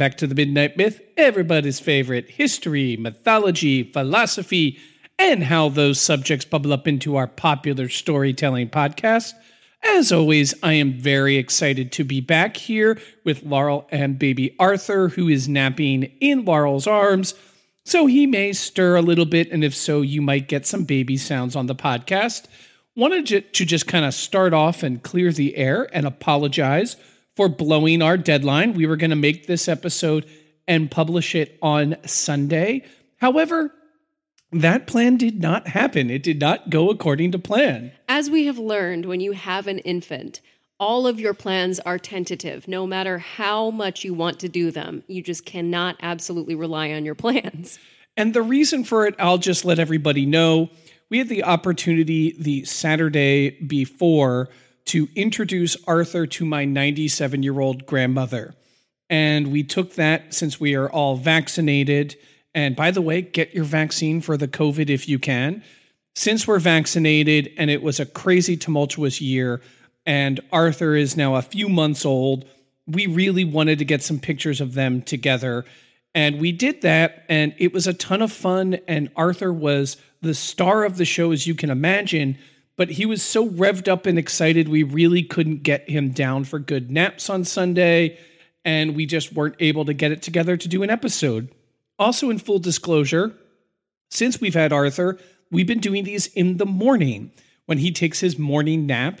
Back to the Midnight Myth, everybody's favorite history, mythology, philosophy, and how those subjects bubble up into our popular storytelling podcast. As always, I am very excited to be back here with Laurel and baby Arthur, who is napping in Laurel's arms. So he may stir a little bit, and if so, you might get some baby sounds on the podcast. Wanted to just kind of start off and clear the air and apologize for blowing our deadline. We were going to make this episode and publish it on Sunday. However, that plan did not happen. It did not go according to plan. As we have learned, when you have an infant, all of your plans are tentative. No matter how much you want to do them, you just cannot absolutely rely on your plans. And the reason for it, I'll just let everybody know. We had the opportunity the Saturday before to introduce Arthur to my 97 year old grandmother. And we took that since we are all vaccinated. And by the way, get your vaccine for the COVID if you can. Since we're vaccinated and it was a crazy, tumultuous year, and Arthur is now a few months old, we really wanted to get some pictures of them together. And we did that, and it was a ton of fun. And Arthur was the star of the show, as you can imagine but he was so revved up and excited, we really couldn't get him down for good naps on Sunday, and we just weren't able to get it together to do an episode. Also, in full disclosure, since we've had Arthur, we've been doing these in the morning when he takes his morning nap.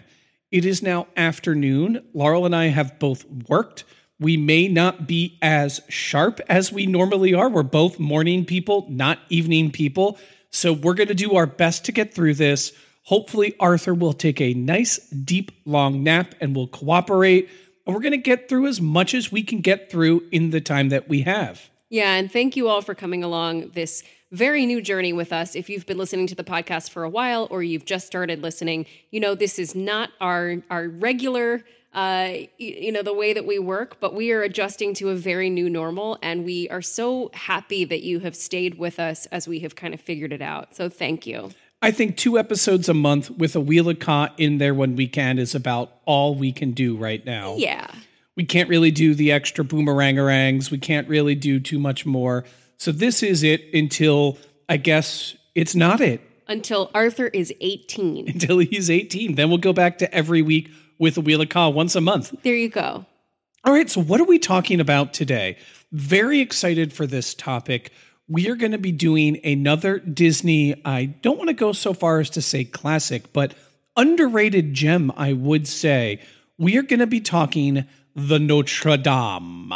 It is now afternoon. Laurel and I have both worked. We may not be as sharp as we normally are. We're both morning people, not evening people. So we're going to do our best to get through this. Hopefully, Arthur will take a nice, deep, long nap and will cooperate. And we're going to get through as much as we can get through in the time that we have. Yeah, and thank you all for coming along this very new journey with us. If you've been listening to the podcast for a while or you've just started listening, you know this is not our our regular uh, you know the way that we work but we are adjusting to a very new normal and we are so happy that you have stayed with us as we have kind of figured it out so thank you I think two episodes a month with a wheel of Ka in there when we can is about all we can do right now. Yeah. We can't really do the extra boomerangerangs. We can't really do too much more. So this is it until I guess it's not it. Until Arthur is 18. Until he's 18. Then we'll go back to every week with a wheel of Ka once a month. There you go. All right. So what are we talking about today? Very excited for this topic we are going to be doing another Disney. I don't want to go so far as to say classic, but underrated gem, I would say. We are going to be talking the Notre Dame.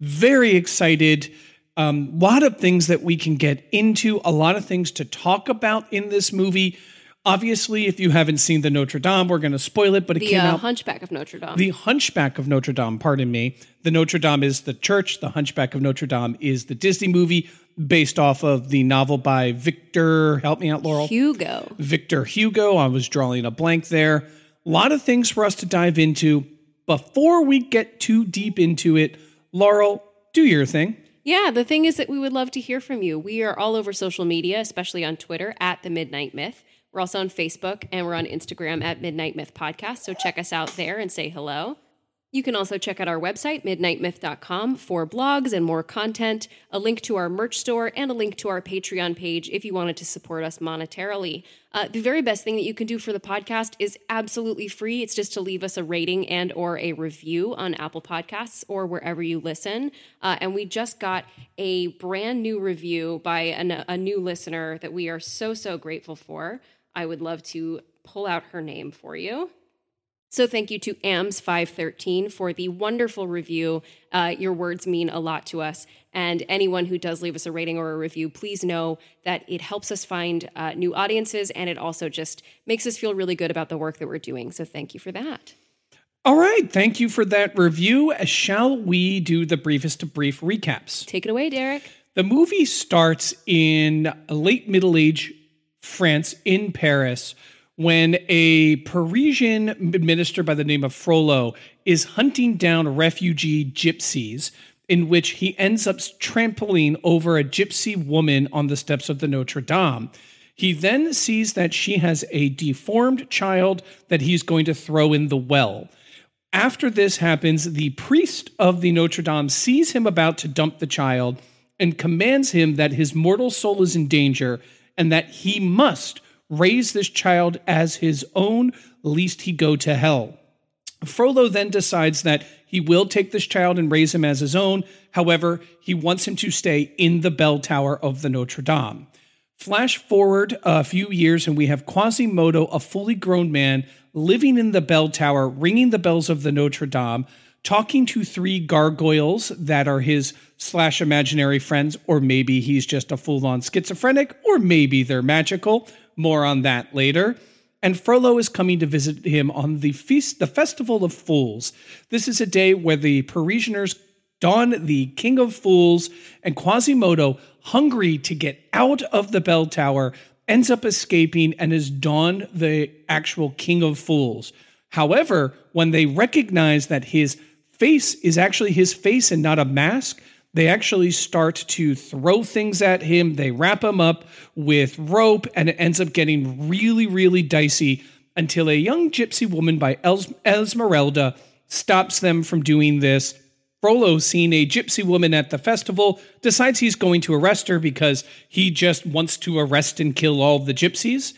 Very excited. A um, lot of things that we can get into, a lot of things to talk about in this movie. Obviously, if you haven't seen the Notre Dame, we're going to spoil it, but it The came uh, out. Hunchback of Notre Dame. The Hunchback of Notre Dame, pardon me. The Notre Dame is the church. The Hunchback of Notre Dame is the Disney movie based off of the novel by Victor. Help me out, Laurel. Hugo. Victor Hugo. I was drawing a blank there. A lot of things for us to dive into. Before we get too deep into it, Laurel, do your thing. Yeah, the thing is that we would love to hear from you. We are all over social media, especially on Twitter at the Midnight Myth. We're also on Facebook and we're on Instagram at Midnight Myth Podcast. So check us out there and say hello. You can also check out our website, midnightmyth.com, for blogs and more content, a link to our merch store, and a link to our Patreon page if you wanted to support us monetarily. Uh, the very best thing that you can do for the podcast is absolutely free. It's just to leave us a rating and or a review on Apple Podcasts or wherever you listen. Uh, and we just got a brand new review by an, a new listener that we are so, so grateful for. I would love to pull out her name for you. So thank you to AMS513 for the wonderful review. Uh, your words mean a lot to us. And anyone who does leave us a rating or a review, please know that it helps us find uh, new audiences and it also just makes us feel really good about the work that we're doing. So thank you for that. All right. Thank you for that review. Shall we do the briefest of brief recaps? Take it away, Derek. The movie starts in late Middle Age France in Paris when a Parisian minister by the name of Frollo is hunting down refugee gypsies, in which he ends up trampling over a gypsy woman on the steps of the Notre Dame. He then sees that she has a deformed child that he's going to throw in the well. After this happens, the priest of the Notre Dame sees him about to dump the child and commands him that his mortal soul is in danger and that he must raise this child as his own, lest he go to hell. Frollo then decides that he will take this child and raise him as his own. However, he wants him to stay in the bell tower of the Notre Dame. Flash forward a few years, and we have Quasimodo, a fully grown man, living in the bell tower, ringing the bells of the Notre Dame, talking to three gargoyles that are his slash imaginary friends, or maybe he's just a full on schizophrenic, or maybe they're magical. More on that later. And Frollo is coming to visit him on the feast, the Festival of Fools. This is a day where the Parisianers don the King of Fools, and Quasimodo, hungry to get out of the bell tower, ends up escaping and is donned the actual King of Fools. However, when they recognize that his face is actually his face and not a mask, they actually start to throw things at him. They wrap him up with rope, and it ends up getting really, really dicey until a young gypsy woman by Els- Esmeralda stops them from doing this. Frollo, seeing a gypsy woman at the festival, decides he's going to arrest her because he just wants to arrest and kill all the gypsies,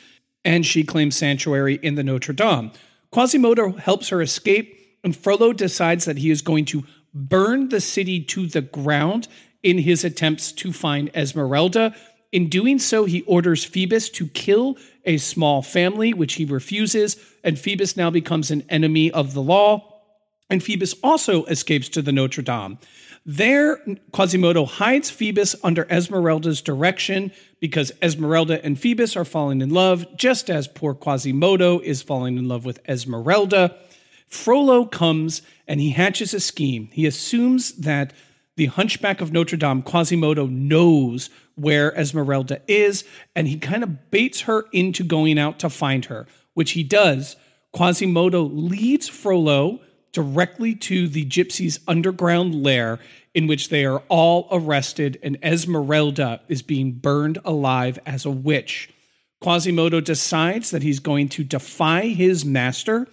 and she claims sanctuary in the Notre Dame. Quasimodo helps her escape, and Frollo decides that he is going to burn the city to the ground in his attempts to find Esmeralda. In doing so, he orders Phoebus to kill a small family, which he refuses, and Phoebus now becomes an enemy of the law. And Phoebus also escapes to the Notre Dame. There, Quasimodo hides Phoebus under Esmeralda's direction because Esmeralda and Phoebus are falling in love, just as poor Quasimodo is falling in love with Esmeralda. Frollo comes and he hatches a scheme. He assumes that the hunchback of Notre Dame, Quasimodo, knows where Esmeralda is, and he kind of baits her into going out to find her, which he does. Quasimodo leads Frollo directly to the gypsies' underground lair, in which they are all arrested, and Esmeralda is being burned alive as a witch. Quasimodo decides that he's going to defy his master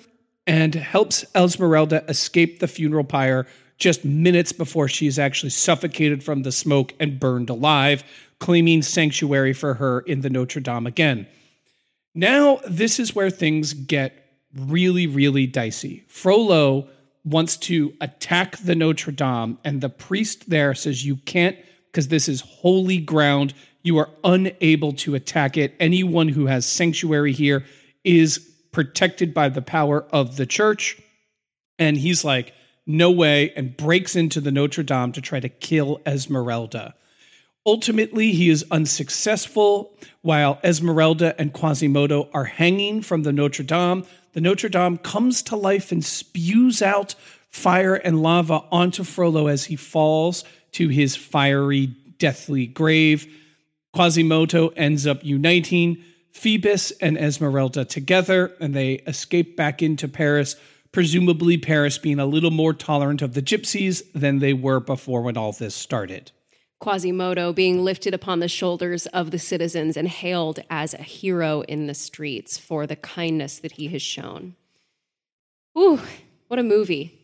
and helps Esmeralda escape the funeral pyre just minutes before she is actually suffocated from the smoke and burned alive, claiming sanctuary for her in the Notre Dame again. Now, this is where things get really, really dicey. Frollo wants to attack the Notre Dame, and the priest there says, You can't, because this is holy ground. You are unable to attack it. Anyone who has sanctuary here is protected by the power of the church. And he's like, no way, and breaks into the Notre Dame to try to kill Esmeralda. Ultimately, he is unsuccessful while Esmeralda and Quasimodo are hanging from the Notre Dame. The Notre Dame comes to life and spews out fire and lava onto Frollo as he falls to his fiery, deathly grave. Quasimodo ends up uniting Phoebus and Esmeralda together, and they escape back into Paris, presumably Paris being a little more tolerant of the gypsies than they were before when all this started. Quasimodo being lifted upon the shoulders of the citizens and hailed as a hero in the streets for the kindness that he has shown. Ooh, what a movie.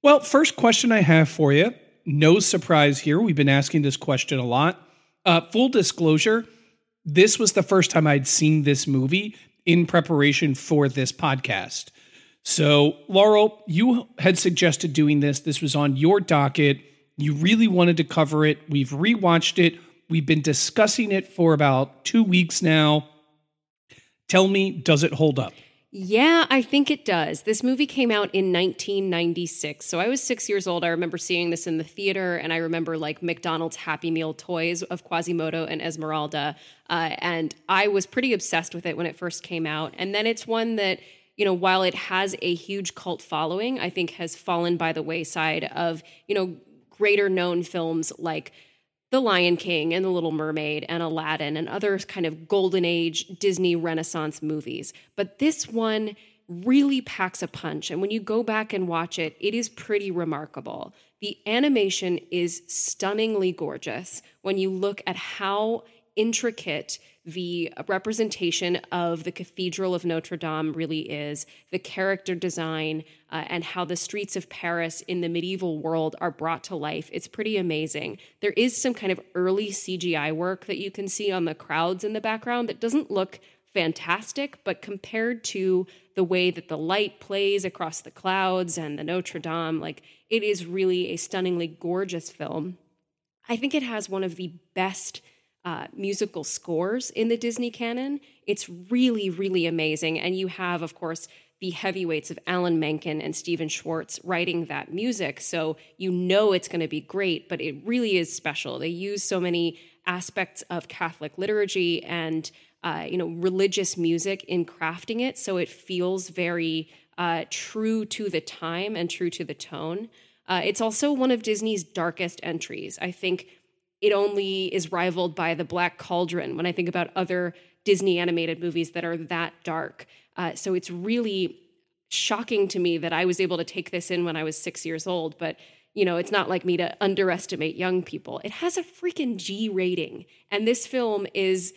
Well, first question I have for you. No surprise here. We've been asking this question a lot. Uh, full disclosure this was the first time I'd seen this movie in preparation for this podcast. So, Laurel, you had suggested doing this. This was on your docket. You really wanted to cover it. We've rewatched it. We've been discussing it for about two weeks now. Tell me, does it hold up? Yeah, I think it does. This movie came out in 1996. So I was six years old. I remember seeing this in the theater, and I remember like McDonald's Happy Meal toys of Quasimodo and Esmeralda. Uh, and I was pretty obsessed with it when it first came out. And then it's one that, you know, while it has a huge cult following, I think has fallen by the wayside of, you know, greater known films like the Lion King and The Little Mermaid and Aladdin and other kind of golden age Disney Renaissance movies. But this one really packs a punch. And when you go back and watch it, it is pretty remarkable. The animation is stunningly gorgeous when you look at how intricate the representation of the Cathedral of Notre Dame really is, the character design, uh, and how the streets of Paris in the medieval world are brought to life. It's pretty amazing. There is some kind of early CGI work that you can see on the crowds in the background that doesn't look fantastic, but compared to the way that the light plays across the clouds and the Notre Dame, like it is really a stunningly gorgeous film. I think it has one of the best uh, musical scores in the Disney canon. It's really, really amazing. And you have, of course, the heavyweights of Alan Menken and Stephen Schwartz writing that music. So you know it's going to be great, but it really is special. They use so many aspects of Catholic liturgy and uh, you know religious music in crafting it, so it feels very uh, true to the time and true to the tone. Uh, it's also one of Disney's darkest entries. I think it only is rivaled by the Black Cauldron when I think about other Disney animated movies that are that dark. Uh, so it's really shocking to me that I was able to take this in when I was six years old. But you know, it's not like me to underestimate young people. It has a freaking G rating, and this film is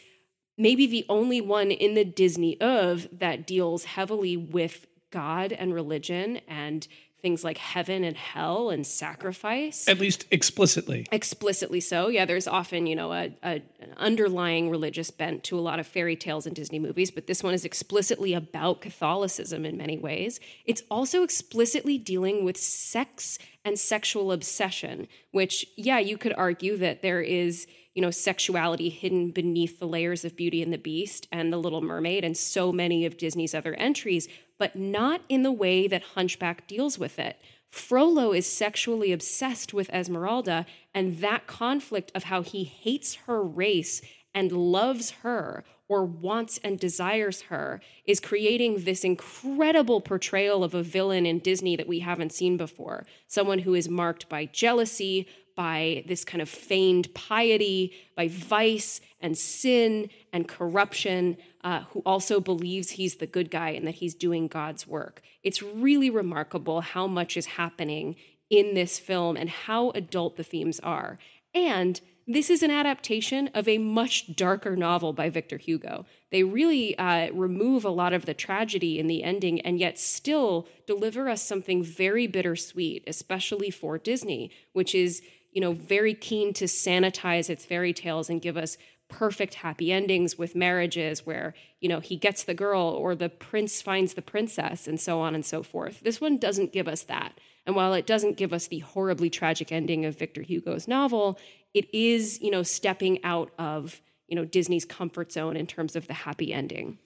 maybe the only one in the Disney of that deals heavily with God and religion and things like heaven and hell and sacrifice. At least explicitly. Explicitly so. Yeah, there's often, you know, a, a, an underlying religious bent to a lot of fairy tales and Disney movies, but this one is explicitly about Catholicism in many ways. It's also explicitly dealing with sex and sexual obsession, which, yeah, you could argue that there is you know sexuality hidden beneath the layers of beauty and the beast and the little mermaid and so many of disney's other entries but not in the way that Hunchback deals with it. Frollo is sexually obsessed with Esmeralda, and that conflict of how he hates her race and loves her or wants and desires her is creating this incredible portrayal of a villain in Disney that we haven't seen before. Someone who is marked by jealousy, by this kind of feigned piety, by vice and sin and corruption, uh, who also believes he's the good guy and that he's doing God's work. It's really remarkable how much is happening in this film and how adult the themes are. And this is an adaptation of a much darker novel by Victor Hugo. They really uh, remove a lot of the tragedy in the ending and yet still deliver us something very bittersweet, especially for Disney, which is you know, very keen to sanitize its fairy tales and give us perfect happy endings with marriages where, you know, he gets the girl or the prince finds the princess and so on and so forth. This one doesn't give us that. And while it doesn't give us the horribly tragic ending of Victor Hugo's novel, it is, you know, stepping out of, you know, Disney's comfort zone in terms of the happy ending.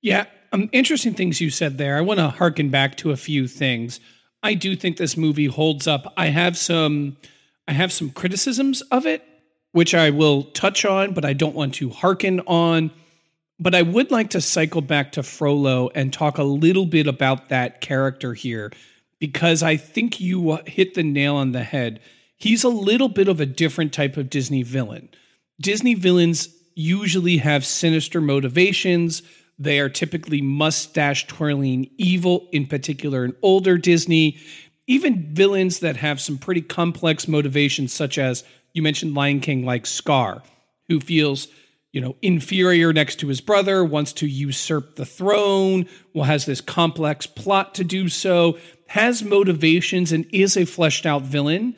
Yeah, um, interesting things you said there. I want to harken back to a few things. I do think this movie holds up. I have some I have some criticisms of it, which I will touch on, but I don't want to hearken on. But I would like to cycle back to Frollo and talk a little bit about that character here because I think you hit the nail on the head. He's a little bit of a different type of Disney villain. Disney villains usually have sinister motivations. They are typically mustache twirling evil, in particular in older Disney. Even villains that have some pretty complex motivations, such as you mentioned Lion King, like Scar, who feels you know, inferior next to his brother, wants to usurp the throne, well, has this complex plot to do so, has motivations, and is a fleshed out villain,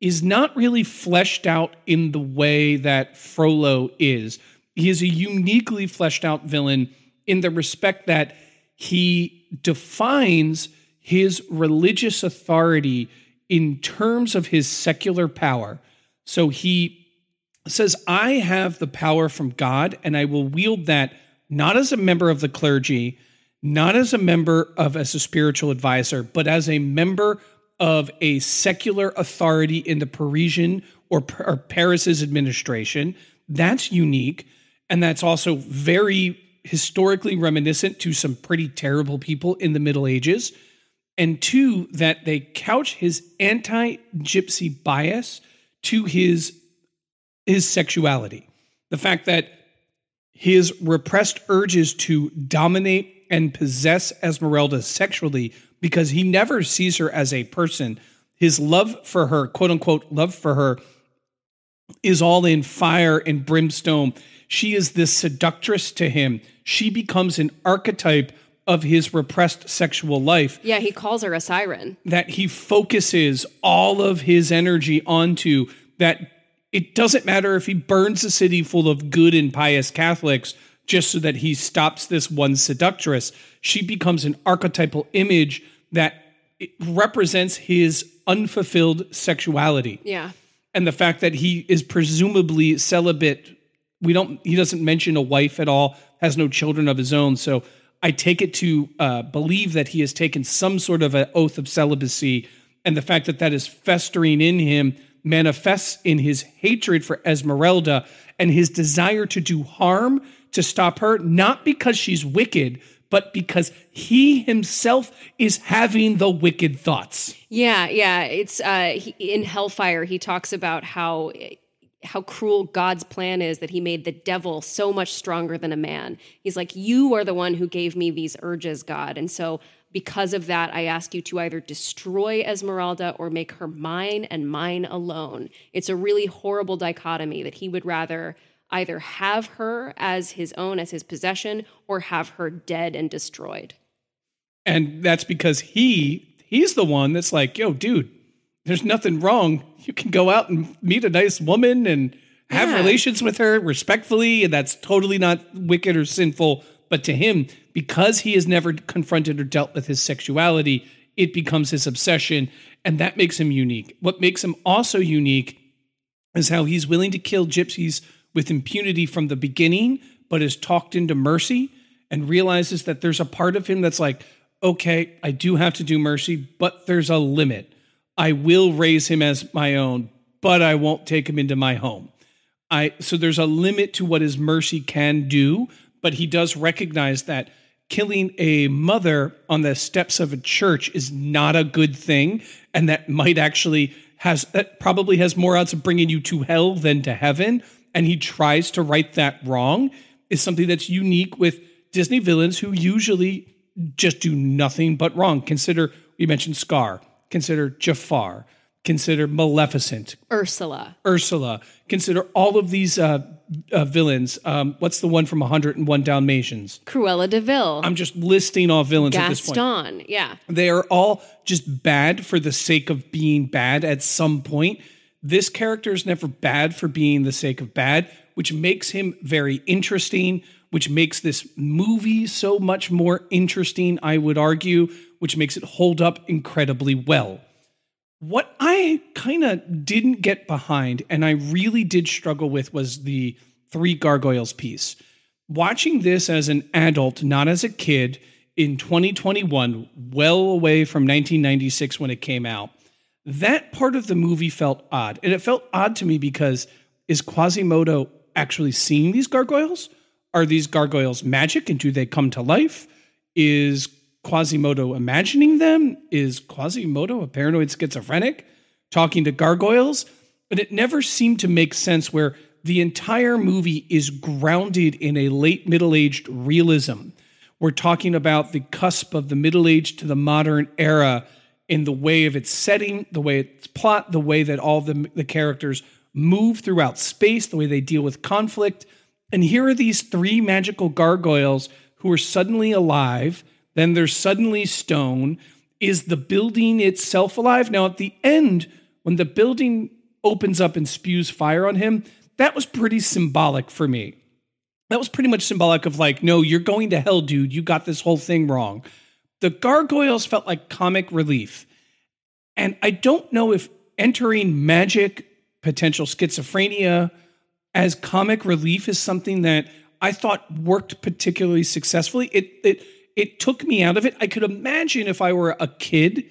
is not really fleshed out in the way that Frollo is. He is a uniquely fleshed out villain in the respect that he defines his religious authority in terms of his secular power. So he says, I have the power from God, and I will wield that not as a member of the clergy, not as a member of as a spiritual advisor, but as a member of a secular authority in the Parisian or, or Paris's administration. That's unique. And that's also very historically reminiscent to some pretty terrible people in the Middle Ages. And two, that they couch his anti gypsy bias to his his sexuality. The fact that his repressed urges to dominate and possess Esmeralda sexually because he never sees her as a person. His love for her, quote unquote, love for her, is all in fire and brimstone. She is this seductress to him. She becomes an archetype of his repressed sexual life. Yeah, he calls her a siren. That he focuses all of his energy onto, that it doesn't matter if he burns a city full of good and pious Catholics just so that he stops this one seductress. She becomes an archetypal image that represents his unfulfilled sexuality. Yeah. And the fact that he is presumably celibate. We don't, he doesn't mention a wife at all, has no children of his own. So I take it to uh, believe that he has taken some sort of an oath of celibacy. And the fact that that is festering in him manifests in his hatred for Esmeralda and his desire to do harm to stop her, not because she's wicked, but because he himself is having the wicked thoughts. Yeah, yeah. It's uh, he, in Hellfire. He talks about how how cruel God's plan is that he made the devil so much stronger than a man. He's like, You are the one who gave me these urges, God. And so because of that, I ask you to either destroy Esmeralda or make her mine and mine alone. It's a really horrible dichotomy that he would rather either have her as his own, as his possession, or have her dead and destroyed. And that's because he he's the one that's like, yo, dude, there's nothing wrong. You can go out and meet a nice woman and have yeah. relations with her respectfully, and that's totally not wicked or sinful. But to him, because he has never confronted or dealt with his sexuality, it becomes his obsession, and that makes him unique. What makes him also unique is how he's willing to kill gypsies with impunity from the beginning, but is talked into mercy and realizes that there's a part of him that's like, okay, I do have to do mercy, but there's a limit. I will raise him as my own, but I won't take him into my home. I so there's a limit to what his mercy can do, but he does recognize that killing a mother on the steps of a church is not a good thing and that might actually has that probably has more odds of bringing you to hell than to heaven and he tries to right that wrong is something that's unique with Disney villains who usually just do nothing but wrong. Consider we mentioned Scar, consider Jafar, consider Maleficent, Ursula, Ursula, consider all of these uh, uh, villains. Um, what's the one from 101 Dalmatians? Cruella de Vil. I'm just listing all villains at this point. Gaston, yeah. They are all just bad for the sake of being bad at some point. This character is never bad for being the sake of bad, which makes him very interesting, which makes this movie so much more interesting, I would argue, which makes it hold up incredibly well. What I kind of didn't get behind and I really did struggle with was the Three Gargoyles piece. Watching this as an adult, not as a kid, in 2021, well away from 1996 when it came out, that part of the movie felt odd. And it felt odd to me because is Quasimodo actually seeing these gargoyles? Are these gargoyles magic and do they come to life? Is Quasimodo imagining them? Is Quasimodo a paranoid schizophrenic talking to gargoyles? But it never seemed to make sense where the entire movie is grounded in a late middle aged realism. We're talking about the cusp of the middle age to the modern era in the way of its setting, the way its plot, the way that all the, the characters move throughout space, the way they deal with conflict. And here are these three magical gargoyles who are suddenly alive, then they're suddenly stone. Is the building itself alive? Now, at the end, when the building opens up and spews fire on him, that was pretty symbolic for me. That was pretty much symbolic of like, no, you're going to hell, dude. You got this whole thing wrong. The gargoyles felt like comic relief. And I don't know if entering magic, potential schizophrenia as comic relief is something that I thought worked particularly successfully. It it it took me out of it. I could imagine if I were a kid,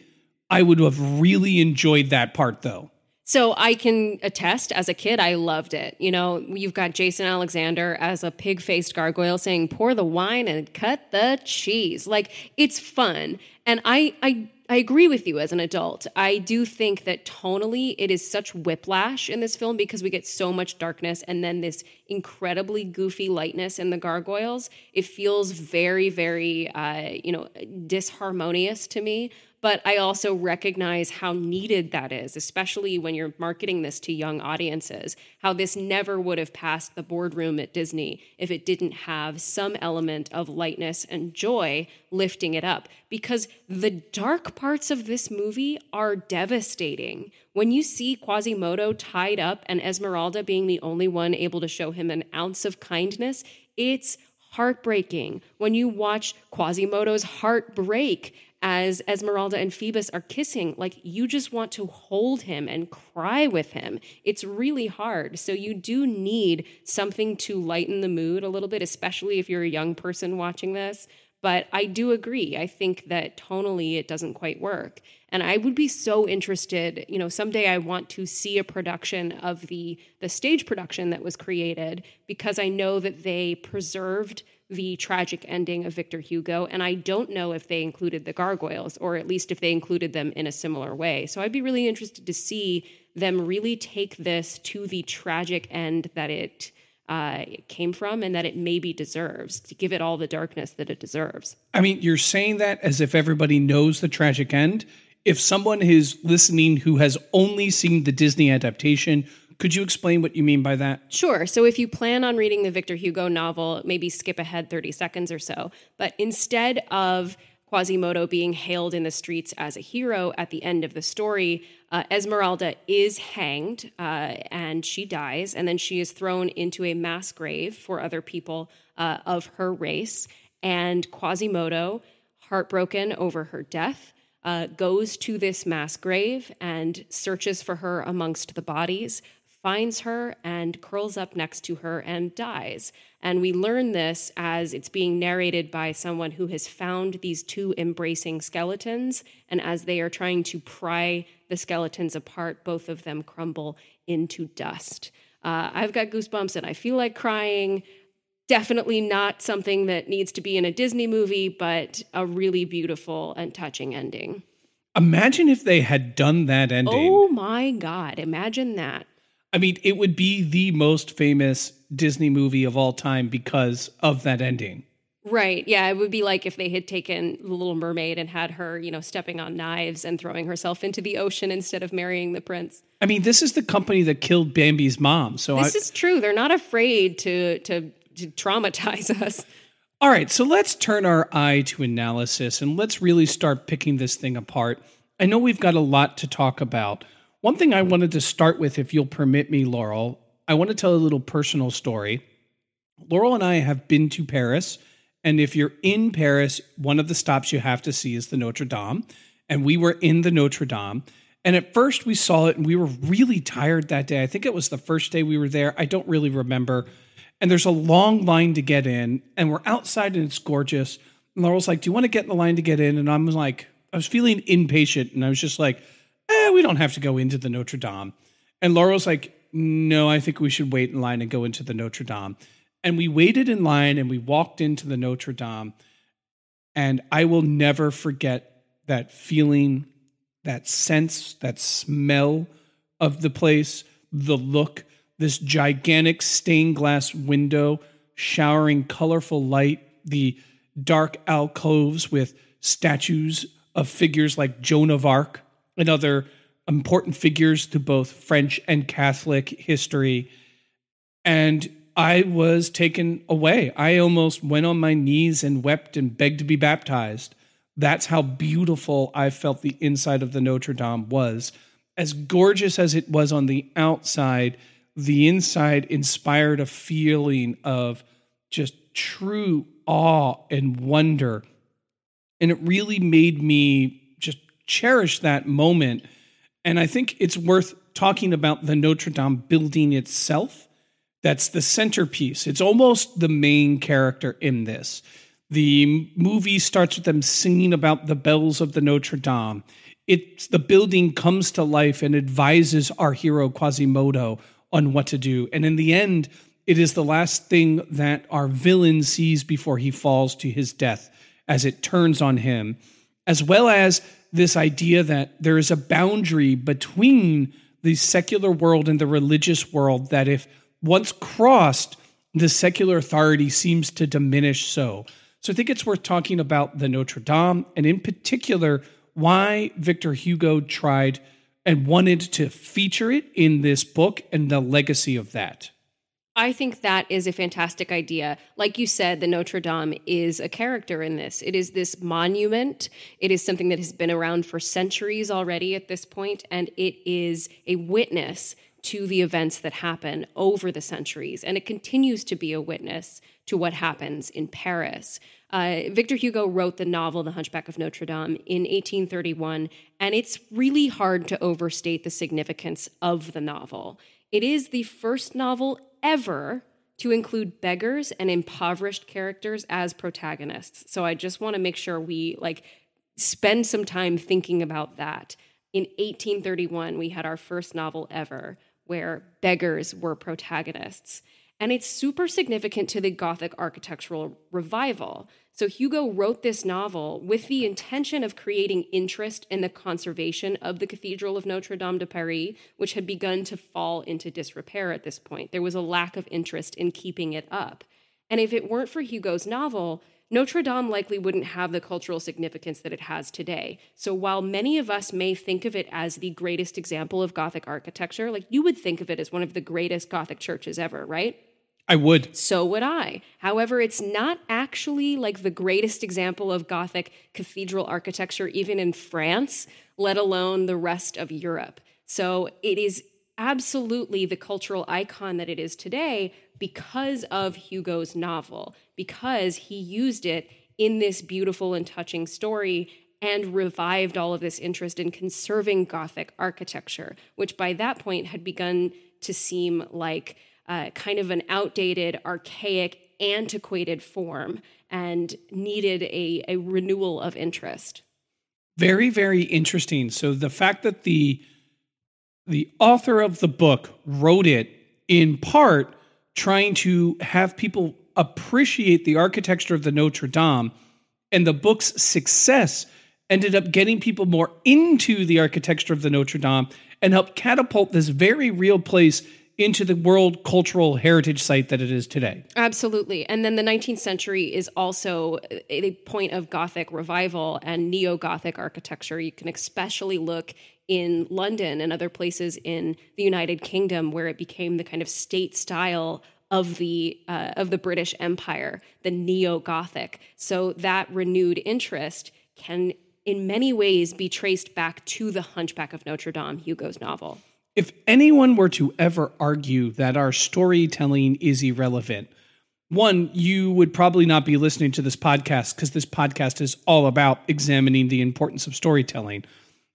I would have really enjoyed that part though. So I can attest as a kid, I loved it. You know, you've got Jason Alexander as a pig faced gargoyle saying, pour the wine and cut the cheese. Like it's fun. And I, I, I agree with you as an adult. I do think that tonally it is such whiplash in this film because we get so much darkness and then this incredibly goofy lightness in the gargoyles. It feels very, very, uh, you know, disharmonious to me but I also recognize how needed that is, especially when you're marketing this to young audiences. How this never would have passed the boardroom at Disney if it didn't have some element of lightness and joy lifting it up. Because the dark parts of this movie are devastating. When you see Quasimodo tied up and Esmeralda being the only one able to show him an ounce of kindness, it's heartbreaking when you watch Quasimodo's heart break as Esmeralda and Phoebus are kissing, like you just want to hold him and cry with him. It's really hard. So you do need something to lighten the mood a little bit, especially if you're a young person watching this. But I do agree. I think that tonally it doesn't quite work. And I would be so interested, you know, someday I want to see a production of the the stage production that was created because I know that they preserved the tragic ending of Victor Hugo. And I don't know if they included the gargoyles, or at least if they included them in a similar way. So I'd be really interested to see them really take this to the tragic end that it uh, came from and that it maybe deserves to give it all the darkness that it deserves. I mean, you're saying that as if everybody knows the tragic end. If someone is listening who has only seen the Disney adaptation, could you explain what you mean by that? Sure. So, if you plan on reading the Victor Hugo novel, maybe skip ahead 30 seconds or so. But instead of Quasimodo being hailed in the streets as a hero at the end of the story, uh, Esmeralda is hanged uh, and she dies, and then she is thrown into a mass grave for other people uh, of her race. And Quasimodo, heartbroken over her death, uh, goes to this mass grave and searches for her amongst the bodies, finds her and curls up next to her and dies. And we learn this as it's being narrated by someone who has found these two embracing skeletons. And as they are trying to pry the skeletons apart, both of them crumble into dust. Uh, I've got goosebumps and I feel like crying. Definitely not something that needs to be in a Disney movie, but a really beautiful and touching ending. Imagine if they had done that ending. Oh my God. Imagine that. I mean, it would be the most famous Disney movie of all time because of that ending. Right. Yeah. It would be like if they had taken The Little Mermaid and had her, you know, stepping on knives and throwing herself into the ocean instead of marrying the prince. I mean, this is the company that killed Bambi's mom. So this I, is true. They're not afraid to, to, to traumatize us. All right. So let's turn our eye to analysis and let's really start picking this thing apart. I know we've got a lot to talk about. One thing I wanted to start with, if you'll permit me, Laurel, I want to tell a little personal story. Laurel and I have been to Paris. And if you're in Paris, one of the stops you have to see is the Notre Dame. And we were in the Notre Dame. And at first we saw it and we were really tired that day. I think it was the first day we were there. I don't really remember. And there's a long line to get in. And we're outside and it's gorgeous. And Laurel's like, Do you want to get in the line to get in? And I'm like, I was feeling impatient. And I was just like, eh, we don't have to go into the Notre Dame. And Laurel's like, no, I think we should wait in line and go into the Notre Dame. And we waited in line and we walked into the Notre Dame. And I will never forget that feeling, that sense, that smell of the place, the look, this gigantic stained glass window showering colorful light, the dark alcoves with statues of figures like Joan of Arc and other important figures to both French and Catholic history. And I was taken away. I almost went on my knees and wept and begged to be baptized. That's how beautiful I felt the inside of the Notre Dame was. As gorgeous as it was on the outside, the inside inspired a feeling of just true awe and wonder. And it really made me cherish that moment. And I think it's worth talking about the Notre Dame building itself. That's the centerpiece. It's almost the main character in this. The movie starts with them singing about the bells of the Notre Dame. It's the building comes to life and advises our hero Quasimodo on what to do. And in the end, it is the last thing that our villain sees before he falls to his death as it turns on him, as well as this idea that there is a boundary between the secular world and the religious world that if once crossed, the secular authority seems to diminish so. So I think it's worth talking about the Notre Dame and in particular why Victor Hugo tried and wanted to feature it in this book and the legacy of that. I think that is a fantastic idea. Like you said, the Notre Dame is a character in this. It is this monument. It is something that has been around for centuries already at this point, and it is a witness to the events that happen over the centuries. And it continues to be a witness to what happens in Paris. Uh, Victor Hugo wrote the novel The Hunchback of Notre Dame in 1831, and it's really hard to overstate the significance of the novel. It is the first novel ever to include beggars and impoverished characters as protagonists. So I just want to make sure we like spend some time thinking about that. In 1831, we had our first novel ever where beggars were protagonists. And it's super significant to the Gothic architectural revival. So Hugo wrote this novel with the intention of creating interest in the conservation of the Cathedral of Notre Dame de Paris, which had begun to fall into disrepair at this point. There was a lack of interest in keeping it up. And if it weren't for Hugo's novel, Notre Dame likely wouldn't have the cultural significance that it has today. So while many of us may think of it as the greatest example of Gothic architecture, like you would think of it as one of the greatest Gothic churches ever, right? I would. So would I. However, it's not actually like the greatest example of Gothic cathedral architecture, even in France, let alone the rest of Europe. So it is absolutely the cultural icon that it is today because of Hugo's novel, because he used it in this beautiful and touching story and revived all of this interest in conserving Gothic architecture, which by that point had begun to seem like uh, kind of an outdated, archaic, antiquated form and needed a, a renewal of interest. Very, very interesting. So the fact that the the author of the book wrote it in part trying to have people appreciate the architecture of the Notre Dame and the book's success ended up getting people more into the architecture of the Notre Dame and helped catapult this very real place into the world cultural heritage site that it is today. Absolutely. And then the 19th century is also a point of Gothic revival and neo Gothic architecture. You can especially look in London and other places in the United Kingdom where it became the kind of state style of the uh, of the British Empire, the neo Gothic. So that renewed interest can in many ways be traced back to the Hunchback of Notre Dame, Hugo's novel. If anyone were to ever argue that our storytelling is irrelevant, one, you would probably not be listening to this podcast because this podcast is all about examining the importance of storytelling.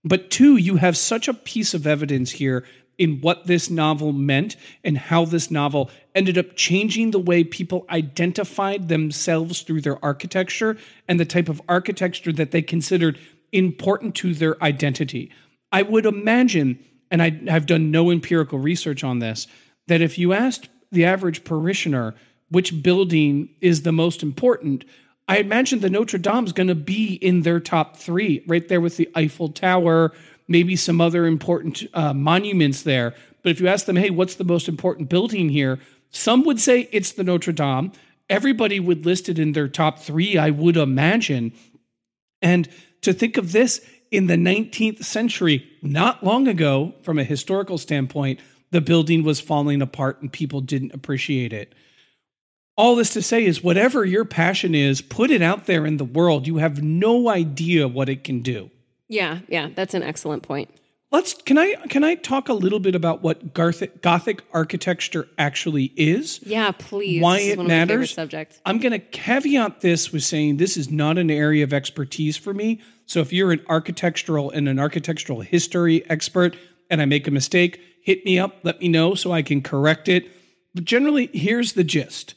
But two, you have such a piece of evidence here in what this novel meant and how this novel ended up changing the way people identified themselves through their architecture and the type of architecture that they considered important to their identity. I would imagine and I, I've done no empirical research on this, that if you asked the average parishioner which building is the most important, I imagine the Notre Dame's going to be in their top three, right there with the Eiffel Tower, maybe some other important uh, monuments there. But if you ask them, hey, what's the most important building here? Some would say it's the Notre Dame. Everybody would list it in their top three, I would imagine. And to think of this in the 19th century, not long ago, from a historical standpoint, the building was falling apart and people didn't appreciate it. All this to say is whatever your passion is, put it out there in the world. You have no idea what it can do. Yeah, yeah, that's an excellent point. Let's can I can I talk a little bit about what Gothic Gothic architecture actually is? Yeah, please. Why it matters. Subject. I'm going to caveat this with saying this is not an area of expertise for me. So if you're an architectural and an architectural history expert and I make a mistake, hit me up, let me know so I can correct it. But generally, here's the gist.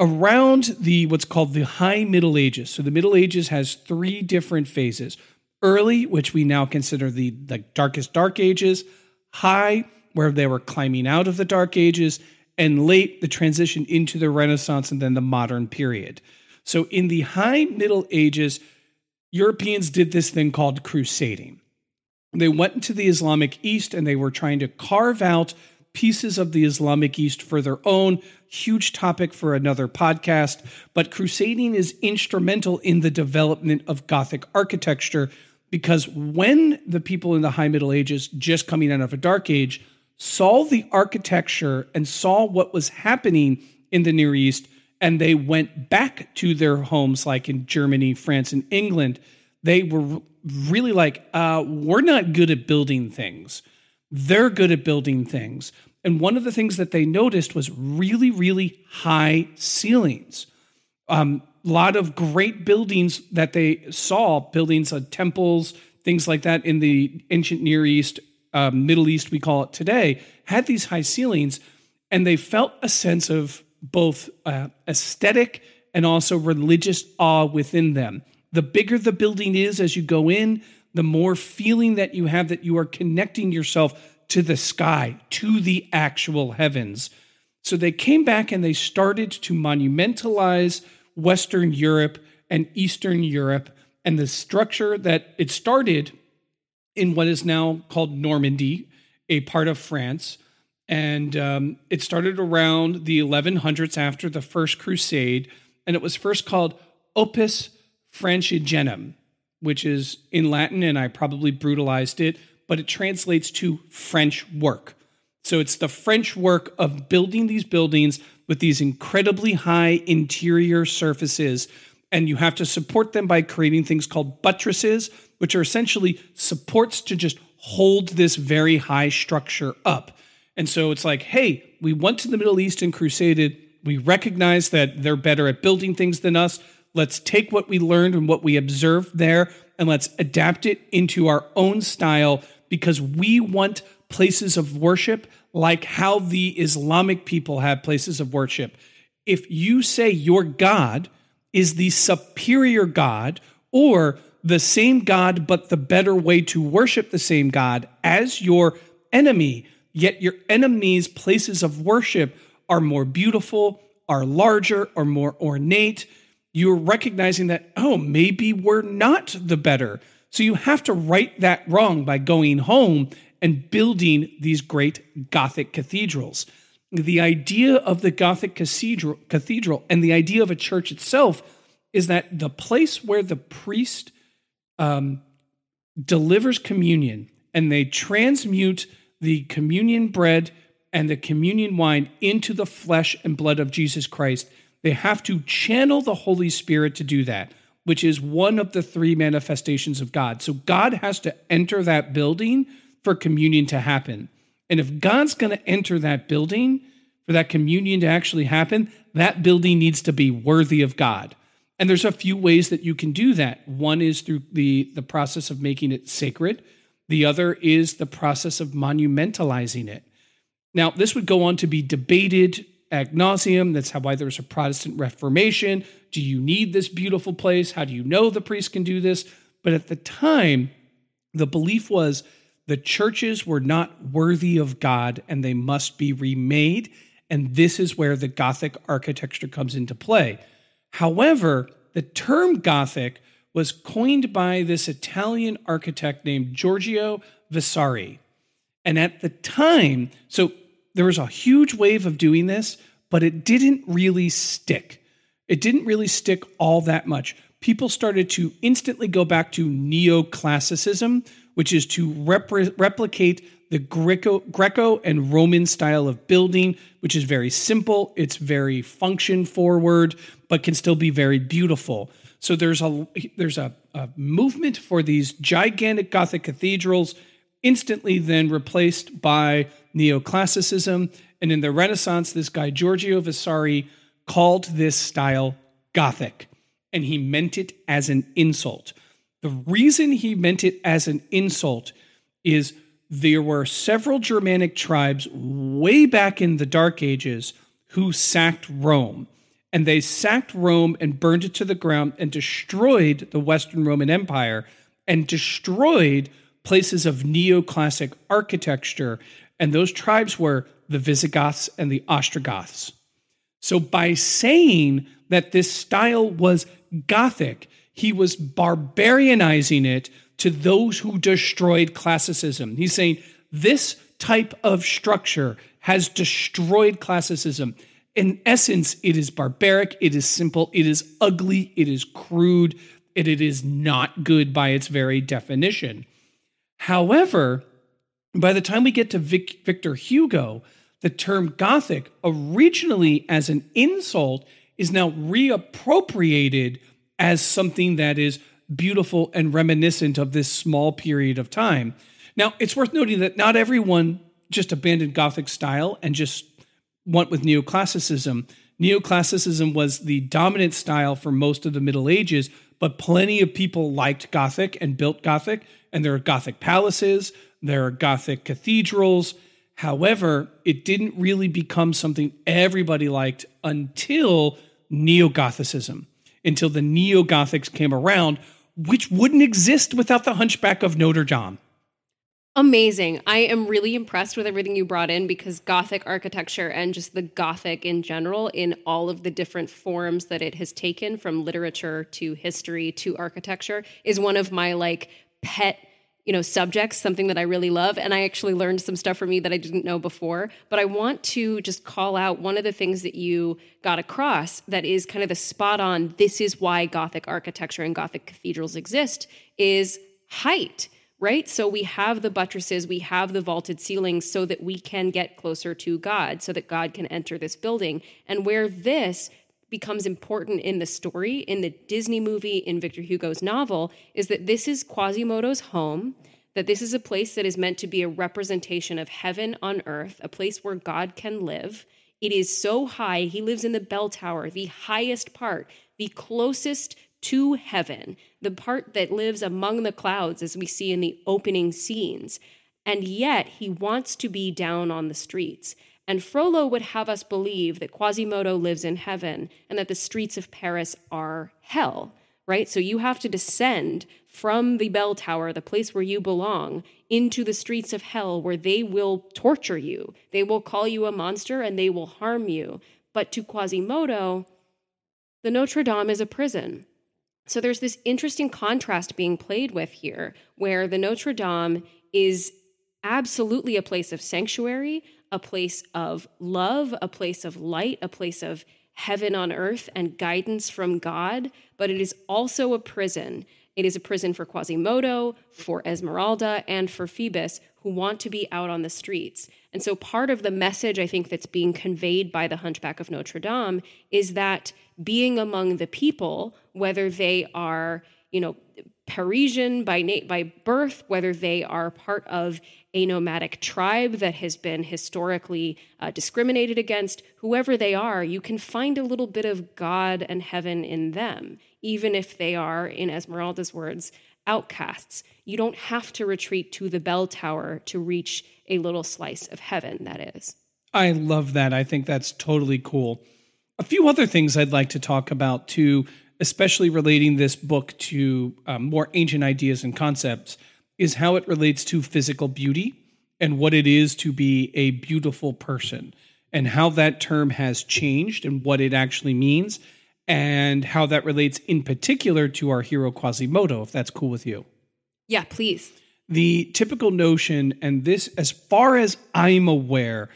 Around the what's called the High Middle Ages. So the Middle Ages has three different phases early, which we now consider the like darkest dark ages, high, where they were climbing out of the dark ages, and late, the transition into the Renaissance and then the modern period. So in the high Middle Ages, Europeans did this thing called crusading. They went into the Islamic East and they were trying to carve out pieces of the Islamic East for their own. Huge topic for another podcast. But crusading is instrumental in the development of Gothic architecture because when the people in the High Middle Ages, just coming out of a Dark Age, saw the architecture and saw what was happening in the Near East, and they went back to their homes, like in Germany, France, and England, they were really like, uh, we're not good at building things. They're good at building things. And one of the things that they noticed was really, really high ceilings. Um, a lot of great buildings that they saw, buildings of temples, things like that in the ancient Near East, uh, Middle East, we call it today, had these high ceilings, and they felt a sense of both uh, aesthetic and also religious awe within them. The bigger the building is as you go in, the more feeling that you have that you are connecting yourself to the sky, to the actual heavens. So they came back and they started to monumentalize Western Europe and Eastern Europe and the structure that it started in what is now called Normandy, a part of France. And um, it started around the 1100s after the First Crusade. And it was first called Opus Francigenum, which is in Latin, and I probably brutalized it, but it translates to French work. So it's the French work of building these buildings with these incredibly high interior surfaces. And you have to support them by creating things called buttresses, which are essentially supports to just hold this very high structure up. And so it's like, hey, we went to the Middle East and crusaded. We recognize that they're better at building things than us. Let's take what we learned and what we observed there and let's adapt it into our own style because we want places of worship like how the Islamic people have places of worship. If you say your God is the superior God or the same God, but the better way to worship the same God as your enemy, yet your enemy's places of worship are more beautiful, are larger, or more ornate, you're recognizing that, oh, maybe we're not the better. So you have to right that wrong by going home and building these great Gothic cathedrals. The idea of the Gothic cathedral, cathedral and the idea of a church itself is that the place where the priest um, delivers communion and they transmute the communion bread and the communion wine into the flesh and blood of Jesus Christ, they have to channel the Holy Spirit to do that, which is one of the three manifestations of God. So God has to enter that building for communion to happen. And if God's going to enter that building for that communion to actually happen, that building needs to be worthy of God. And there's a few ways that you can do that. One is through the, the process of making it sacred, the other is the process of monumentalizing it. Now, this would go on to be debated ad nauseum. That's how why there's a Protestant Reformation. Do you need this beautiful place? How do you know the priest can do this? But at the time, the belief was the churches were not worthy of God and they must be remade. And this is where the Gothic architecture comes into play. However, the term Gothic was coined by this Italian architect named Giorgio Vasari. And at the time, so there was a huge wave of doing this, but it didn't really stick. It didn't really stick all that much. People started to instantly go back to neoclassicism, which is to replicate the Greco, Greco and Roman style of building, which is very simple, it's very function forward, but can still be very beautiful. So there's a there's a, a movement for these gigantic Gothic cathedrals, instantly then replaced by neoclassicism. And in the Renaissance, this guy Giorgio Vasari called this style Gothic, and he meant it as an insult. The reason he meant it as an insult is there were several Germanic tribes way back in the Dark Ages who sacked Rome. And they sacked Rome and burned it to the ground and destroyed the Western Roman Empire and destroyed places of neoclassic architecture. And those tribes were the Visigoths and the Ostrogoths. So by saying that this style was Gothic, he was barbarianizing it to those who destroyed classicism. He's saying this type of structure has destroyed classicism. In essence, it is barbaric, it is simple, it is ugly, it is crude, and it is not good by its very definition. However, by the time we get to Vic- Victor Hugo, the term Gothic, originally as an insult, is now reappropriated as something that is beautiful and reminiscent of this small period of time. Now, it's worth noting that not everyone just abandoned Gothic style and just went with neoclassicism. Neoclassicism was the dominant style for most of the Middle Ages, but plenty of people liked Gothic and built Gothic, and there are Gothic palaces, there are Gothic cathedrals. However, it didn't really become something everybody liked until Neo Gothicism until the Neo Gothics came around, which wouldn't exist without the Hunchback of Notre Dame. Amazing. I am really impressed with everything you brought in because Gothic architecture and just the Gothic in general, in all of the different forms that it has taken from literature to history to architecture, is one of my like pet you know subjects something that i really love and i actually learned some stuff from you that i didn't know before. But i want to just call out one of the things that you got across that is kind of the spot on this is why gothic architecture and gothic cathedrals exist is height right? So we have the buttresses we have the vaulted ceilings so that we can get closer to god so that god can enter this building. And where this becomes important in the story, in the Disney movie, in Victor Hugo's novel, is that this is Quasimodo's home, that this is a place that is meant to be a representation of heaven on earth, a place where God can live. It is so high, he lives in the bell tower, the highest part, the closest to heaven, the part that lives among the clouds, as we see in the opening scenes. And yet, he wants to be down on the streets. And Frollo would have us believe that Quasimodo lives in heaven and that the streets of Paris are hell, right? So you have to descend from the bell tower, the place where you belong, into the streets of hell where they will torture you. They will call you a monster and they will harm you. But to Quasimodo, the Notre Dame is a prison. So there's this interesting contrast being played with here where the Notre Dame is absolutely a place of sanctuary, a place of love, a place of light, a place of heaven on earth and guidance from God, but it is also a prison. It is a prison for Quasimodo, for Esmeralda, and for Phoebus, who want to be out on the streets. And so, part of the message I think that's being conveyed by the Hunchback of Notre Dame is that being among the people, whether they are, you know, Parisian by, na- by birth, whether they are part of a nomadic tribe that has been historically uh, discriminated against, whoever they are, you can find a little bit of God and heaven in them, even if they are, in Esmeralda's words, outcasts. You don't have to retreat to the bell tower to reach a little slice of heaven, that is. I love that. I think that's totally cool. A few other things I'd like to talk about too, especially relating this book to um, more ancient ideas and concepts is how it relates to physical beauty and what it is to be a beautiful person and how that term has changed and what it actually means and how that relates in particular to our hero Quasimodo, if that's cool with you. Yeah, please. The typical notion, and this, as far as I'm aware,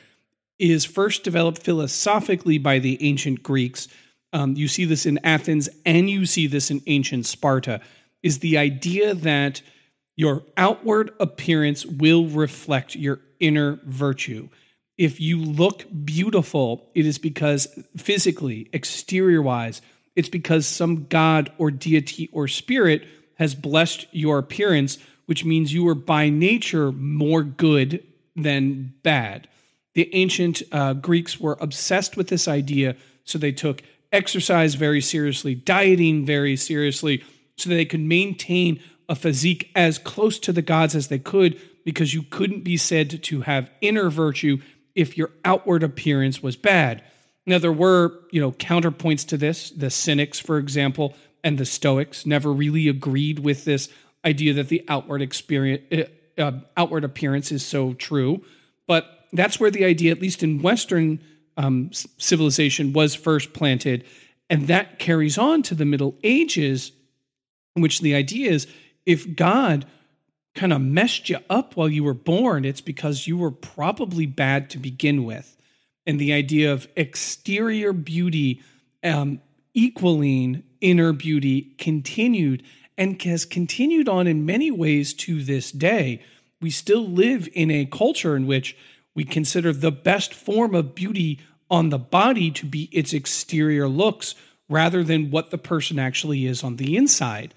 is first developed philosophically by the ancient Greeks. Um, you see this in Athens and you see this in ancient Sparta, is the idea that your outward appearance will reflect your inner virtue. If you look beautiful, it is because physically, exterior wise, it's because some god or deity or spirit has blessed your appearance, which means you are by nature more good than bad. The ancient uh, Greeks were obsessed with this idea, so they took exercise very seriously, dieting very seriously, so they could maintain a physique as close to the gods as they could, because you couldn't be said to have inner virtue if your outward appearance was bad. Now, there were, you know, counterpoints to this. The Cynics, for example, and the Stoics never really agreed with this idea that the outward experience, uh, uh outward appearance is so true. But that's where the idea, at least in Western um, civilization, was first planted. And that carries on to the Middle Ages, in which the idea is if God kind of messed you up while you were born, it's because you were probably bad to begin with. And the idea of exterior beauty um, equaling inner beauty continued and has continued on in many ways to this day. We still live in a culture in which we consider the best form of beauty on the body to be its exterior looks rather than what the person actually is on the inside.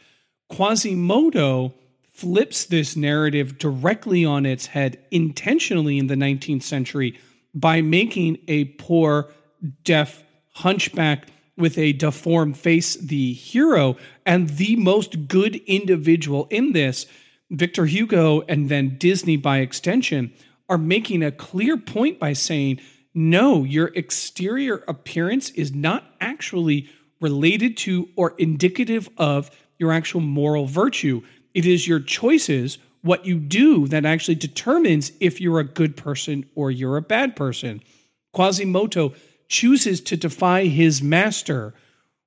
Quasimodo flips this narrative directly on its head intentionally in the 19th century by making a poor, deaf hunchback with a deformed face the hero and the most good individual in this. Victor Hugo and then Disney by extension are making a clear point by saying, no, your exterior appearance is not actually related to or indicative of your actual moral virtue. It is your choices, what you do, that actually determines if you're a good person or you're a bad person. Quasimodo chooses to defy his master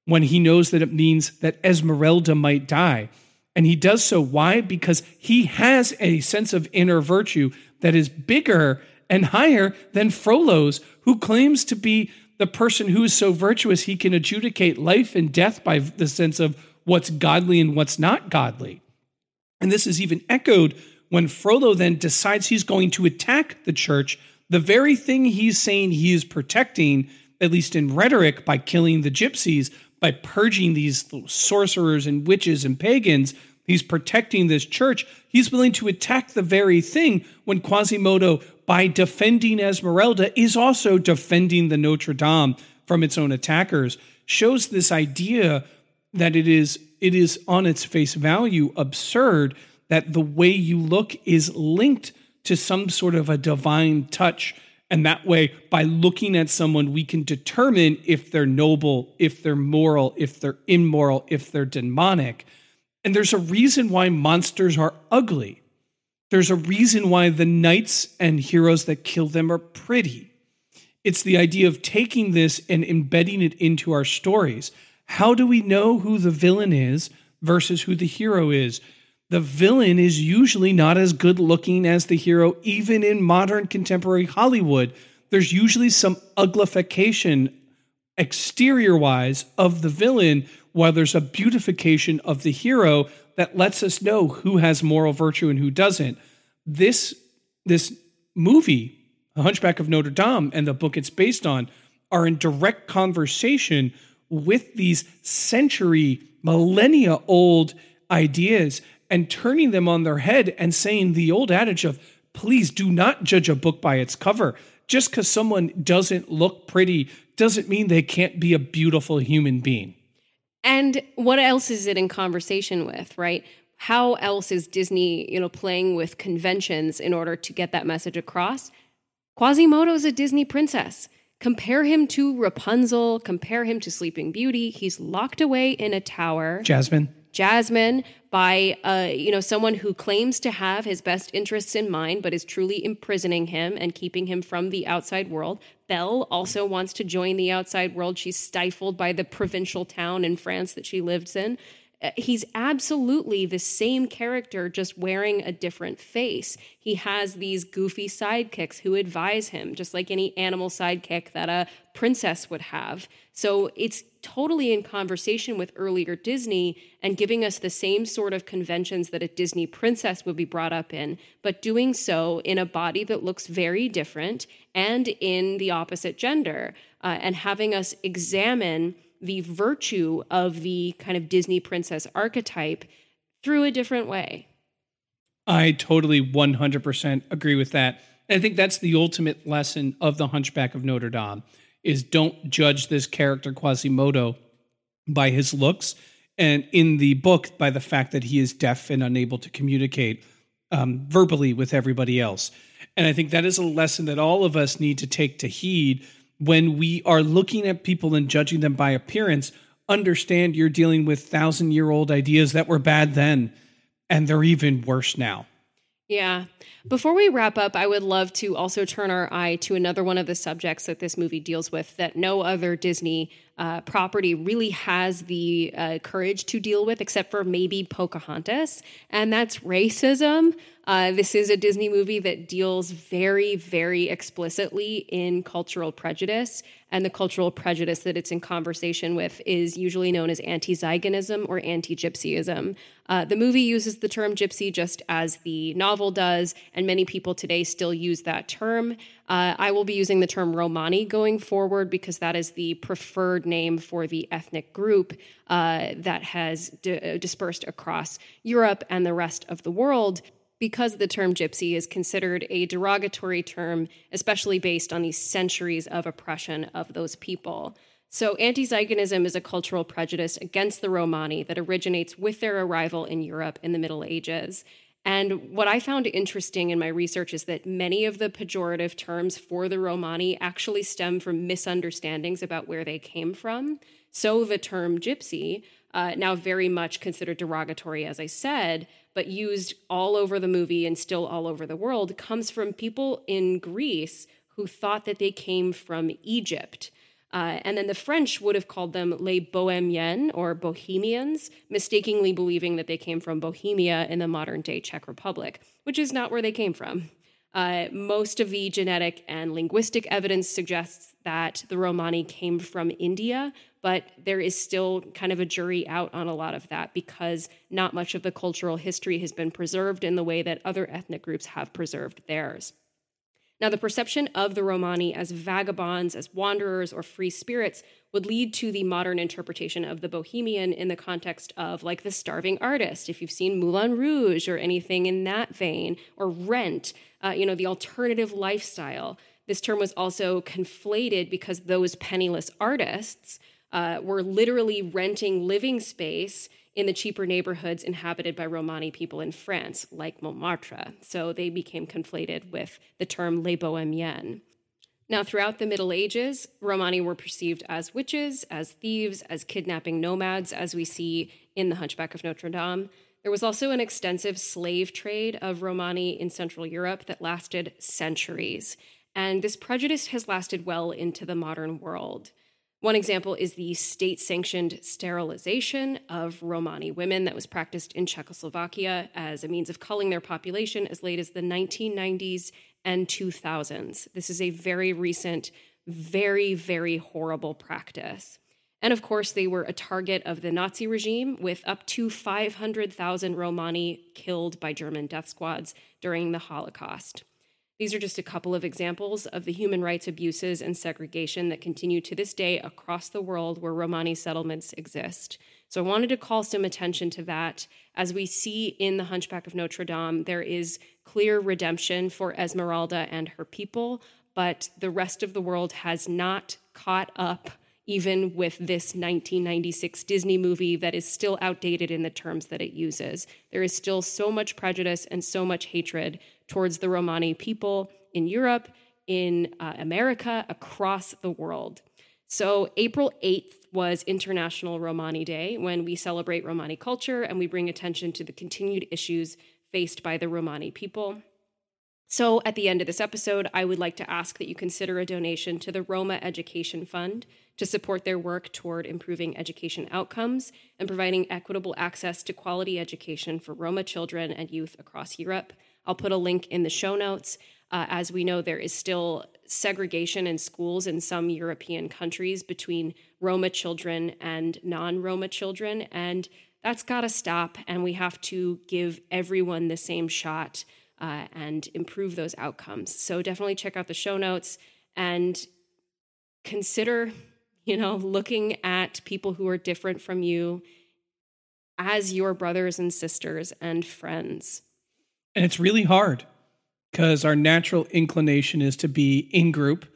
when he knows that it means that Esmeralda might die. And he does so. Why? Because he has a sense of inner virtue that is bigger and higher than Frollo's, who claims to be the person who is so virtuous he can adjudicate life and death by the sense of what's godly and what's not godly. And this is even echoed when Frollo then decides he's going to attack the church, the very thing he's saying he is protecting, at least in rhetoric, by killing the gypsies, by purging these sorcerers and witches and pagans. He's protecting this church. He's willing to attack the very thing when Quasimodo, by defending Esmeralda, is also defending the Notre Dame from its own attackers. Shows this idea that it is it is on its face value absurd that the way you look is linked to some sort of a divine touch. And that way by looking at someone we can determine if they're noble if they're moral if they're immoral if they're demonic. And there's a reason why monsters are ugly. There's a reason why the knights and heroes that kill them are pretty. It's the idea of taking this and embedding it into our stories how do we know who the villain is versus who the hero is? The villain is usually not as good looking as the hero, even in modern contemporary Hollywood. There's usually some uglification exterior wise of the villain, while there's a beautification of the hero that lets us know who has moral virtue and who doesn't. This, this movie, The Hunchback of Notre Dame, and the book it's based on are in direct conversation with these century, millennia old ideas and turning them on their head and saying the old adage of, please do not judge a book by its cover. Just because someone doesn't look pretty doesn't mean they can't be a beautiful human being. And what else is it in conversation with, right? How else is Disney, you know, playing with conventions in order to get that message across? Quasimodo is a Disney princess. Compare him to Rapunzel, compare him to Sleeping Beauty. He's locked away in a tower. Jasmine. Jasmine by uh, you know someone who claims to have his best interests in mind but is truly imprisoning him and keeping him from the outside world. Belle also wants to join the outside world. She's stifled by the provincial town in France that she lives in. Uh, he's absolutely the same character, just wearing a different face. He has these goofy sidekicks who advise him, just like any animal sidekick that a princess would have. So it's totally in conversation with earlier Disney and giving us the same sort of conventions that a Disney princess would be brought up in, but doing so in a body that looks very different and in the opposite gender, uh, and having us examine the virtue of the kind of Disney princess archetype through a different way. I totally 100% agree with that. I think that's the ultimate lesson of the Hunchback of Notre Dame is don't judge this character Quasimodo by his looks and in the book by the fact that he is deaf and unable to communicate um, verbally with everybody else. And I think that is a lesson that all of us need to take to heed when we are looking at people and judging them by appearance, understand you're dealing with thousand year old ideas that were bad then, and they're even worse now. Yeah. Before we wrap up, I would love to also turn our eye to another one of the subjects that this movie deals with that no other Disney uh, property really has the uh, courage to deal with, except for maybe Pocahontas, and that's racism. Uh, this is a Disney movie that deals very, very explicitly in cultural prejudice. And the cultural prejudice that it's in conversation with is usually known as anti Ziganism or anti Gypsyism. Uh, the movie uses the term gypsy just as the novel does, and many people today still use that term. Uh, I will be using the term Romani going forward because that is the preferred name for the ethnic group uh, that has d- dispersed across Europe and the rest of the world because the term gypsy is considered a derogatory term, especially based on these centuries of oppression of those people. So, anti Ziganism is a cultural prejudice against the Romani that originates with their arrival in Europe in the Middle Ages. And what I found interesting in my research is that many of the pejorative terms for the Romani actually stem from misunderstandings about where they came from. So, the term gypsy, uh, now very much considered derogatory, as I said, but used all over the movie and still all over the world, comes from people in Greece who thought that they came from Egypt. Uh, and then the French would have called them les Bohemiens or Bohemians, mistakenly believing that they came from Bohemia in the modern day Czech Republic, which is not where they came from. Uh, most of the genetic and linguistic evidence suggests that the Romani came from India, but there is still kind of a jury out on a lot of that because not much of the cultural history has been preserved in the way that other ethnic groups have preserved theirs. Now, the perception of the Romani as vagabonds, as wanderers, or free spirits would lead to the modern interpretation of the bohemian in the context of, like, the starving artist. If you've seen Moulin Rouge or anything in that vein, or Rent, uh, you know, the alternative lifestyle. This term was also conflated because those penniless artists uh, were literally renting living space in the cheaper neighborhoods inhabited by Romani people in France, like Montmartre. So they became conflated with the term les bohemiens. Now, throughout the Middle Ages, Romani were perceived as witches, as thieves, as kidnapping nomads, as we see in The Hunchback of Notre Dame. There was also an extensive slave trade of Romani in Central Europe that lasted centuries. And this prejudice has lasted well into the modern world. One example is the state sanctioned sterilization of Romani women that was practiced in Czechoslovakia as a means of culling their population as late as the 1990s and 2000s. This is a very recent, very, very horrible practice. And of course, they were a target of the Nazi regime, with up to 500,000 Romani killed by German death squads during the Holocaust. These are just a couple of examples of the human rights abuses and segregation that continue to this day across the world where Romani settlements exist. So I wanted to call some attention to that. As we see in The Hunchback of Notre Dame, there is clear redemption for Esmeralda and her people, but the rest of the world has not caught up even with this 1996 Disney movie that is still outdated in the terms that it uses. There is still so much prejudice and so much hatred towards the Romani people in Europe, in uh, America, across the world. So, April 8th, was International Romani Day, when we celebrate Romani culture and we bring attention to the continued issues faced by the Romani people. So, at the end of this episode, I would like to ask that you consider a donation to the Roma Education Fund to support their work toward improving education outcomes and providing equitable access to quality education for Roma children and youth across Europe. I'll put a link in the show notes. Uh, as we know, there is still segregation in schools in some European countries between Roma children and non Roma children. And that's got to stop. And we have to give everyone the same shot uh, and improve those outcomes. So definitely check out the show notes and consider, you know, looking at people who are different from you as your brothers and sisters and friends. And it's really hard because our natural inclination is to be in group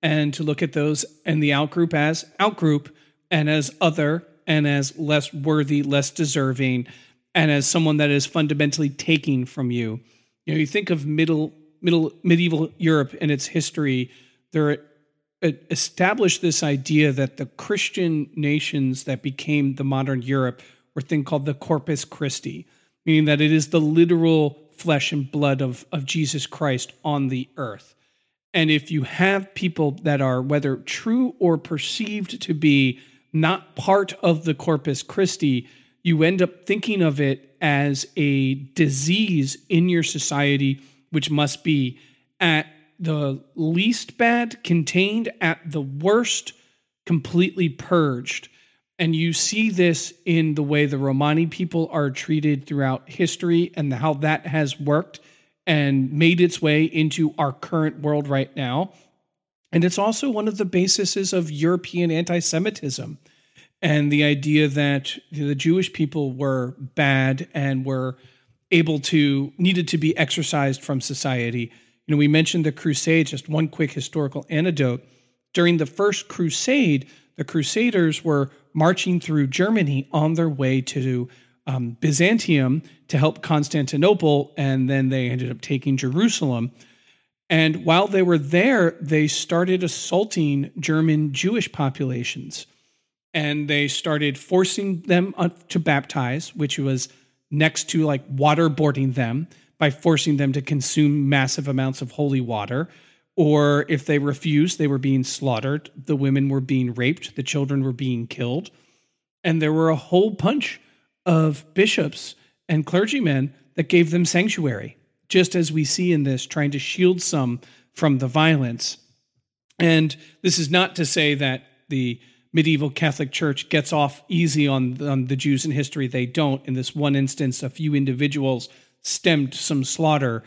and to look at those and the out group as out group and as other and as less worthy, less deserving, and as someone that is fundamentally taking from you. You know, you think of middle middle medieval Europe and its history. There uh, established this idea that the Christian nations that became the modern Europe were thing called the Corpus Christi, meaning that it is the literal flesh and blood of, of Jesus Christ on the earth. And if you have people that are, whether true or perceived to be, not part of the Corpus Christi, you end up thinking of it as a disease in your society, which must be at the least bad contained, at the worst completely purged. And you see this in the way the Romani people are treated throughout history and how that has worked and made its way into our current world right now. And it's also one of the bases of European anti Semitism and the idea that the Jewish people were bad and were able to needed to be exorcised from society. You know, we mentioned the Crusades, just one quick historical anecdote. During the first crusade, the Crusaders were marching through Germany on their way to um, Byzantium to help Constantinople, and then they ended up taking Jerusalem. And while they were there, they started assaulting German Jewish populations and they started forcing them to baptize, which was next to like waterboarding them by forcing them to consume massive amounts of holy water. Or if they refused, they were being slaughtered. The women were being raped. The children were being killed. And there were a whole bunch of bishops and clergymen that gave them sanctuary, just as we see in this, trying to shield some from the violence. And this is not to say that the medieval Catholic Church gets off easy on, on the Jews in history. They don't. In this one instance, a few individuals stemmed some slaughter.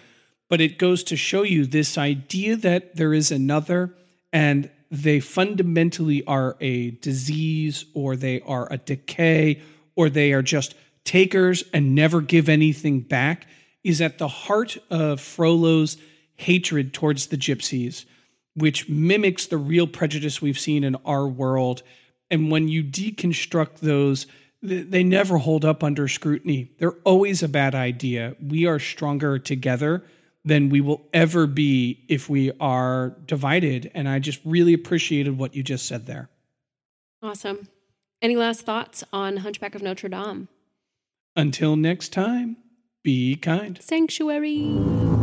But it goes to show you this idea that there is another and they fundamentally are a disease or they are a decay or they are just takers and never give anything back is at the heart of Frollo's hatred towards the gypsies which mimics the real prejudice we've seen in our world. And when you deconstruct those, they never hold up under scrutiny. They're always a bad idea. We are stronger together than we will ever be if we are divided. And I just really appreciated what you just said there. Awesome. Any last thoughts on Hunchback of Notre Dame? Until next time, be kind. Sanctuary.